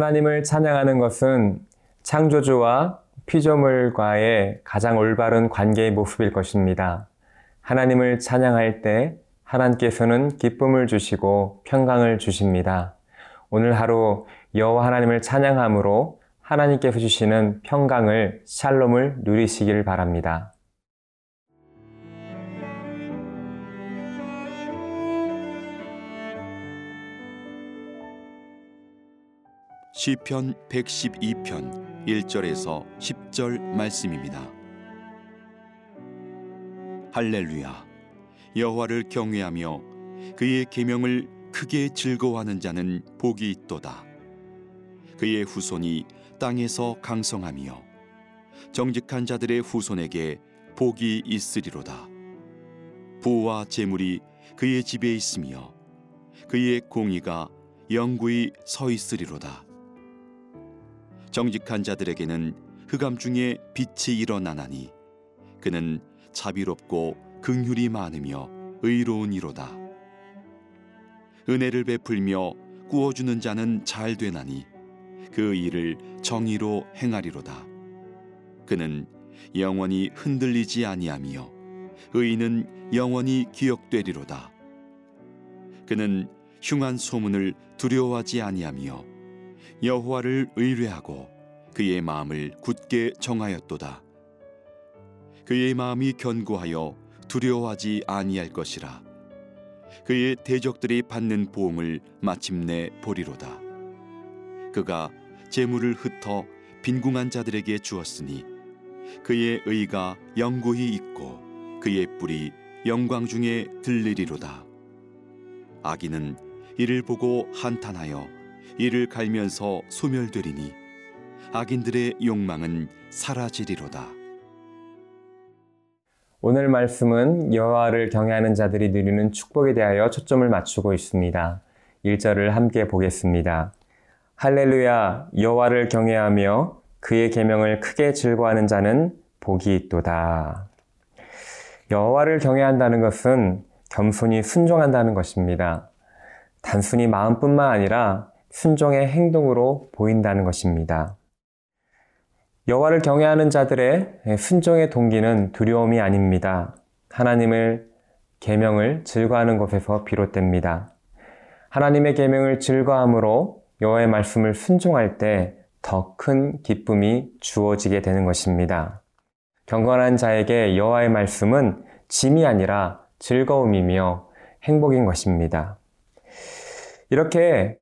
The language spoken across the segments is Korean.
하나님을 찬양하는 것은 창조주와 피조물과의 가장 올바른 관계의 모습일 것입니다. 하나님을 찬양할 때 하나님께서는 기쁨을 주시고 평강을 주십니다. 오늘 하루 여호와 하나님을 찬양함으로 하나님께서 주시는 평강을 샬롬을 누리시기를 바랍니다. 시편 112편 1절에서 10절 말씀입니다. 할렐루야 여호와를 경외하며 그의 계명을 크게 즐거워하는 자는 복이 있도다. 그의 후손이 땅에서 강성하며 정직한 자들의 후손에게 복이 있으리로다. 부와 재물이 그의 집에 있으며 그의 공의가 영구히 서 있으리로다. 정직한 자들에게는 흑암 중에 빛이 일어나나니 그는 자비롭고 긍휼이 많으며 의로운 이로다. 은혜를 베풀며 구워주는 자는 잘 되나니 그 일을 정의로 행하리로다. 그는 영원히 흔들리지 아니하며 의인은 영원히 기억되리로다. 그는 흉한 소문을 두려워하지 아니하며 여호와를 의뢰하고 그의 마음을 굳게 정하였도다. 그의 마음이 견고하여 두려워하지 아니할 것이라. 그의 대적들이 받는 보응을 마침내 보리로다. 그가 재물을 흩어 빈궁한 자들에게 주었으니 그의 의가 영구히 있고 그의 뿔이 영광 중에 들리리로다. 악인은 이를 보고 한탄하여 이를 갈면서 소멸되리니 악인들의 욕망은 사라지리로다. 오늘 말씀은 여호와를 경외하는 자들이 누리는 축복에 대하여 초점을 맞추고 있습니다. 1절을 함께 보겠습니다. 할렐루야 여호와를 경외하며 그의 계명을 크게 즐거워하는 자는 복이 있도다. 여호와를 경외한다는 것은 겸손히 순종한다는 것입니다. 단순히 마음뿐만 아니라 순종의 행동으로 보인다는 것입니다. 여호와를 경외하는 자들의 순종의 동기는 두려움이 아닙니다. 하나님을 계명을 즐거워하는 것에서 비롯됩니다. 하나님의 계명을 즐거함으로 여호와의 말씀을 순종할 때 더 큰 기쁨이 주어지게 되는 것입니다. 경건한 자에게 여호와의 말씀은 짐이 아니라 즐거움이며 행복인 것입니다. 이렇게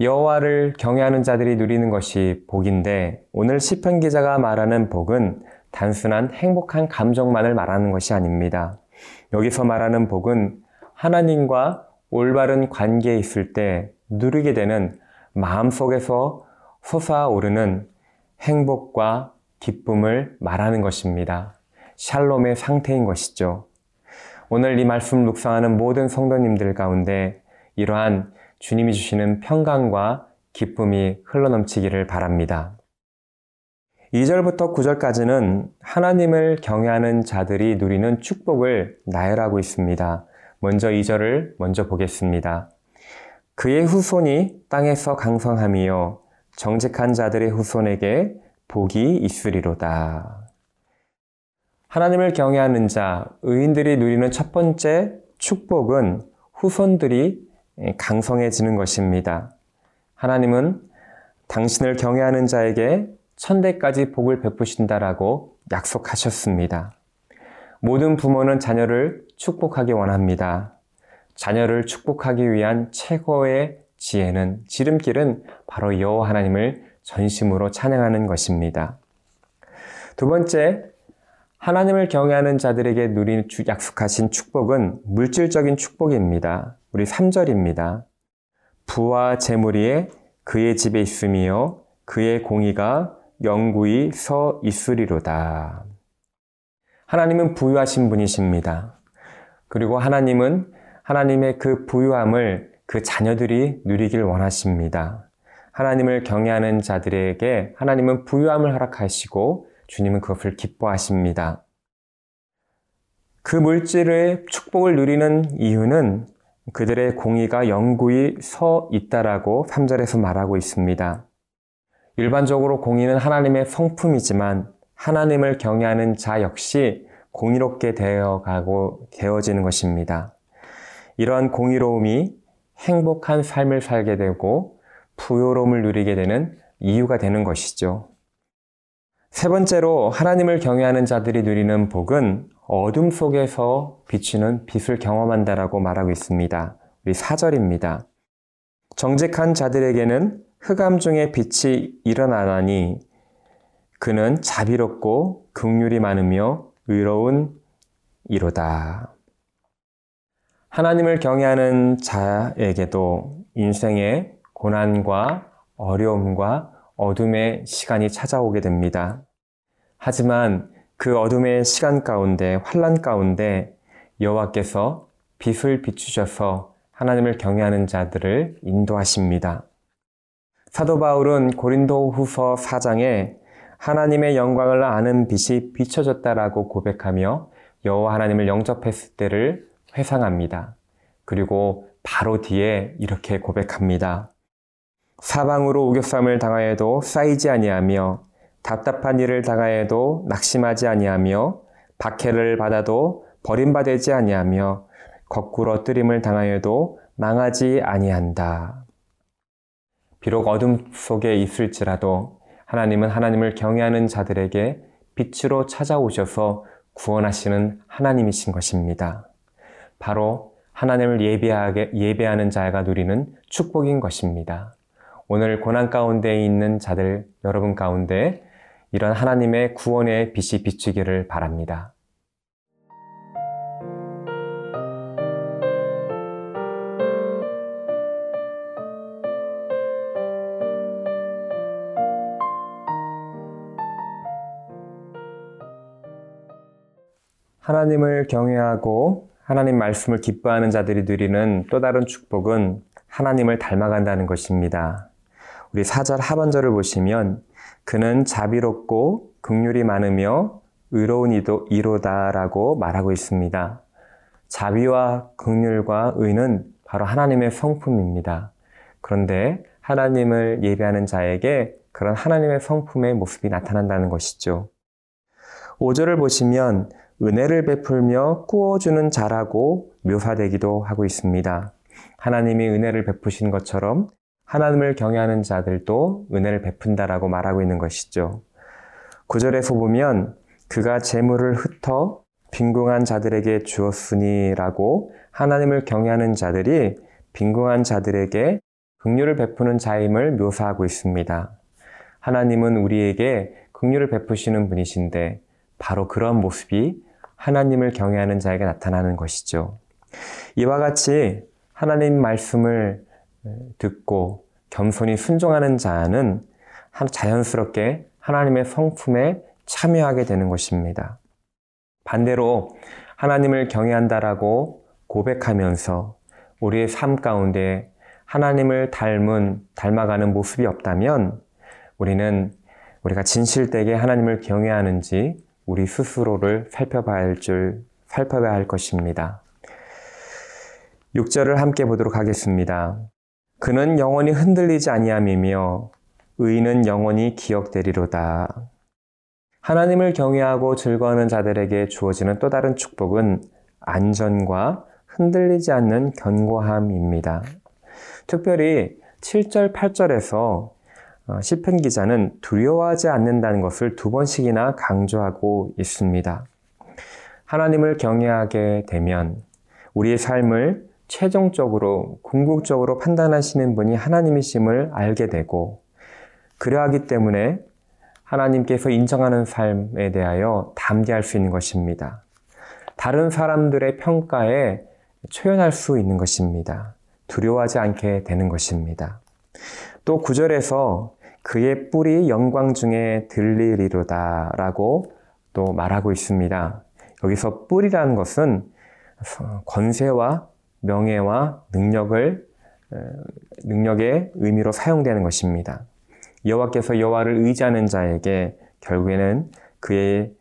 여호와를 경외하는 자들이 누리는 것이 복인데 오늘 시편 기자가 말하는 복은 단순한 행복한 감정만을 말하는 것이 아닙니다. 여기서 말하는 복은 하나님과 올바른 관계에 있을 때 누리게 되는 마음속에서 솟아오르는 행복과 기쁨을 말하는 것입니다. 샬롬의 상태인 것이죠. 오늘 이 말씀 묵상하는 모든 성도님들 가운데 이러한 주님이 주시는 평강과 기쁨이 흘러넘치기를 바랍니다. 2절부터 9절까지는 하나님을 경외하는 자들이 누리는 축복을 나열하고 있습니다. 먼저 2절을 먼저 보겠습니다. 그의 후손이 땅에서 강성하며 정직한 자들의 후손에게 복이 있으리로다. 하나님을 경외하는 자, 의인들이 누리는 첫 번째 축복은 후손들이 예, 강성해지는 것입니다. 하나님은 당신을 경외하는 자에게 천대까지 복을 베푸신다라고 약속하셨습니다. 모든 부모는 자녀를 축복하기 원합니다. 자녀를 축복하기 위한 최고의 지혜는 지름길은 바로 여호와 하나님을 전심으로 찬양하는 것입니다. 두 번째, 하나님을 경외하는 자들에게 누린 약속하신 축복은 물질적인 축복입니다. 우리 3절입니다. 부와 재물이 그의 집에 있으며 그의 공의가 영구히 서 있으리로다. 하나님은 부유하신 분이십니다. 그리고 하나님은 하나님의 그 부유함을 그 자녀들이 누리길 원하십니다. 하나님을 경외하는 자들에게 하나님은 부유함을 허락하시고 주님은 그것을 기뻐하십니다. 그 물질의 축복을 누리는 이유는 그들의 공의가 영구히 서 있다라고 3절에서 말하고 있습니다. 일반적으로 공의는 하나님의 성품이지만 하나님을 경외하는 자 역시 공의롭게 되어가고 되어지는 것입니다. 이러한 공의로움이 행복한 삶을 살게 되고 부요로움을 누리게 되는 이유가 되는 것이죠. 세 번째로 하나님을 경외하는 자들이 누리는 복은 어둠 속에서 비추는 빛을 경험한다라고 말하고 있습니다. 우리 4절입니다. 정직한 자들에게는 흑암 중에 빛이 일어나나니 그는 자비롭고 긍휼이 많으며 의로운 이로다. 하나님을 경외하는 자에게도 인생의 고난과 어려움과 어둠의 시간이 찾아오게 됩니다. 하지만 그 어둠의 시간 가운데 환란 가운데 여호와께서 빛을 비추셔서 하나님을 경외하는 자들을 인도하십니다. 사도 바울은 고린도 후서 4장에 하나님의 영광을 아는 빛이 비춰졌다라고 고백하며 여호와 하나님을 영접했을 때를 회상합니다. 그리고 바로 뒤에 이렇게 고백합니다. 사방으로 우겨쌈을 당하여도 쌓이지 아니하며 답답한 일을 당하여도 낙심하지 아니하며 박해를 받아도 버림받지 아니하며 거꾸로 뜨림을 당하여도 망하지 아니한다. 비록 어둠 속에 있을지라도 하나님은 하나님을 경외하는 자들에게 빛으로 찾아오셔서 구원하시는 하나님이신 것입니다. 바로 하나님을 예배하게, 예배하는 자가 누리는 축복인 것입니다. 오늘 고난 가운데 있는 자들 여러분 가운데 이런 하나님의 구원의 빛이 비추기를 바랍니다. 하나님을 경외하고 하나님 말씀을 기뻐하는 자들이 누리는 또 다른 축복은 하나님을 닮아간다는 것입니다. 우리 4절 하반절을 보시면 그는 자비롭고 극률이 많으며 의로운 이도, 이로다라고 말하고 있습니다. 자비와 극률과 의는 바로 하나님의 성품입니다. 그런데 하나님을 예배하는 자에게 그런 하나님의 성품의 모습이 나타난다는 것이죠. 5절을 보시면 은혜를 베풀며 꾸어주는 자라고 묘사되기도 하고 있습니다. 하나님이 은혜를 베푸신 것처럼 하나님을 경외하는 자들도 은혜를 베푼다라고 말하고 있는 것이죠. 구절에서 보면 그가 재물을 흩어 빈궁한 자들에게 주었으니라고 하나님을 경외하는 자들이 빈궁한 자들에게 긍휼을 베푸는 자임을 묘사하고 있습니다. 하나님은 우리에게 긍휼을 베푸시는 분이신데 바로 그런 모습이 하나님을 경외하는 자에게 나타나는 것이죠. 이와 같이 하나님 말씀을 듣고 겸손히 순종하는 자는 자연스럽게 하나님의 성품에 참여하게 되는 것입니다. 반대로 하나님을 경외한다라고 고백하면서 우리의 삶 가운데 하나님을 닮은, 닮아가는 모습이 없다면 우리는 우리가 진실되게 하나님을 경외하는지 우리 스스로를 살펴봐야 할 줄, 살펴봐야 할 것입니다. 6절을 함께 보도록 하겠습니다. 그는 영원히 흔들리지 아니함이며 의인은 영원히 기억되리로다. 하나님을 경외하고 즐거워하는 자들에게 주어지는 또 다른 축복은 안전과 흔들리지 않는 견고함입니다. 특별히 7절, 8절에서 어, 시편 기자는 두려워하지 않는다는 것을 두 번씩이나 강조하고 있습니다. 하나님을 경외하게 되면 우리의 삶을 최종적으로 궁극적으로 판단하시는 분이 하나님이심을 알게 되고 그러하기 때문에 하나님께서 인정하는 삶에 대하여 담대할 수 있는 것입니다. 다른 사람들의 평가에 초연할 수 있는 것입니다. 두려워하지 않게 되는 것입니다. 또 구절에서 그의 뿔이 영광 중에 들리리로다 라고 또 말하고 있습니다. 여기서 뿔이라는 것은 권세와 명예와 능력을 능력의 의미로 사용되는 것입니다. 여호와께서 여호와를 의지하는 자에게 결국에는 그의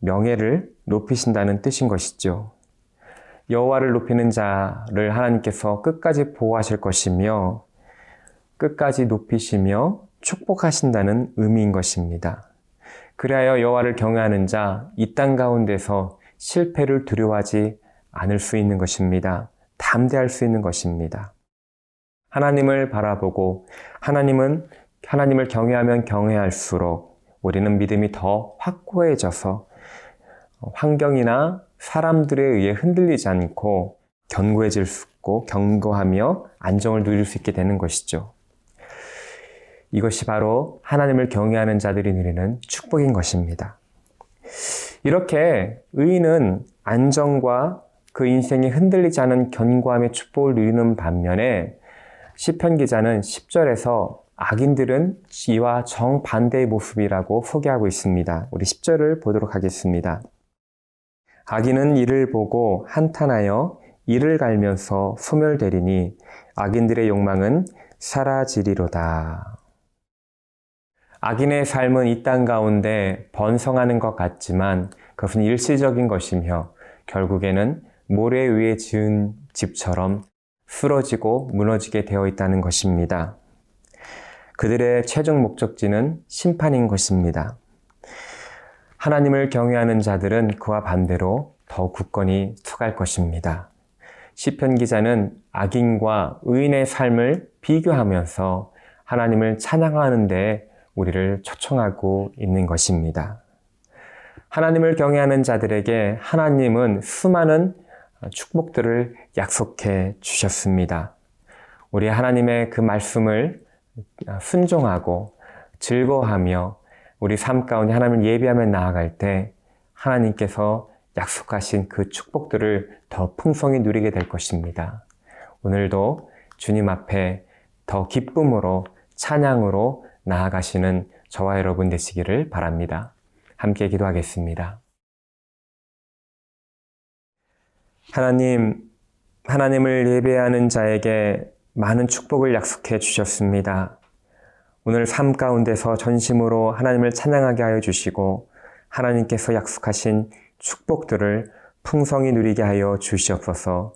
명예를 높이신다는 뜻인 것이죠. 여호와를 높이는 자를 하나님께서 끝까지 보호하실 것이며 끝까지 높이시며 축복하신다는 의미인 것입니다. 그리하여 여호와를 경외하는 자 이 땅 가운데서 실패를 두려워하지 않을 수 있는 것입니다. 담대할 수 있는 것입니다. 하나님을 바라보고 하나님은 하나님을 경외하면 경외할수록 우리는 믿음이 더 확고해져서 환경이나 사람들에 의해 흔들리지 않고 견고해질 수 있고 견고하며 안정을 누릴 수 있게 되는 것이죠. 이것이 바로 하나님을 경외하는 자들이 누리는 축복인 것입니다. 이렇게 의인은 안정과 그 인생이 흔들리지 않은 견고함의 축복을 누리는 반면에 시편 기자는 10절에서 악인들은 이와 정반대의 모습이라고 소개하고 있습니다. 우리 10절을 보도록 하겠습니다. 악인은 이를 보고 한탄하여 이를 갈면서 소멸되리니 악인들의 욕망은 사라지리로다. 악인의 삶은 이 땅 가운데 번성하는 것 같지만 그것은 일시적인 것이며 결국에는 모래 위에 지은 집처럼 쓰러지고 무너지게 되어 있다는 것입니다. 그들의 최종 목적지는 심판인 것입니다. 하나님을 경외하는 자들은 그와 반대로 더 굳건히 서갈 것입니다. 시편 기자는 악인과 의인의 삶을 비교하면서 하나님을 찬양하는 데 우리를 초청하고 있는 것입니다. 하나님을 경외하는 자들에게 하나님은 수많은 축복들을 약속해 주셨습니다. 우리 하나님의 그 말씀을 순종하고 즐거워하며 우리 삶 가운데 하나님을 예배하며 나아갈 때 하나님께서 약속하신 그 축복들을 더 풍성히 누리게 될 것입니다. 오늘도 주님 앞에 더 기쁨으로 찬양으로 나아가시는 저와 여러분 되시기를 바랍니다. 함께 기도하겠습니다. 하나님, 하나님을 예배하는 자에게 많은 축복을 약속해 주셨습니다. 오늘 삶 가운데서 전심으로 하나님을 찬양하게 하여 주시고 하나님께서 약속하신 축복들을 풍성히 누리게 하여 주시옵소서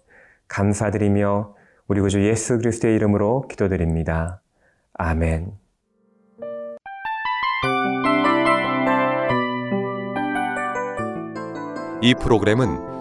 감사드리며 우리 구주 예수 그리스도의 이름으로 기도드립니다. 아멘. 이 프로그램은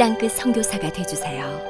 땅끝 선교사가 되주세요.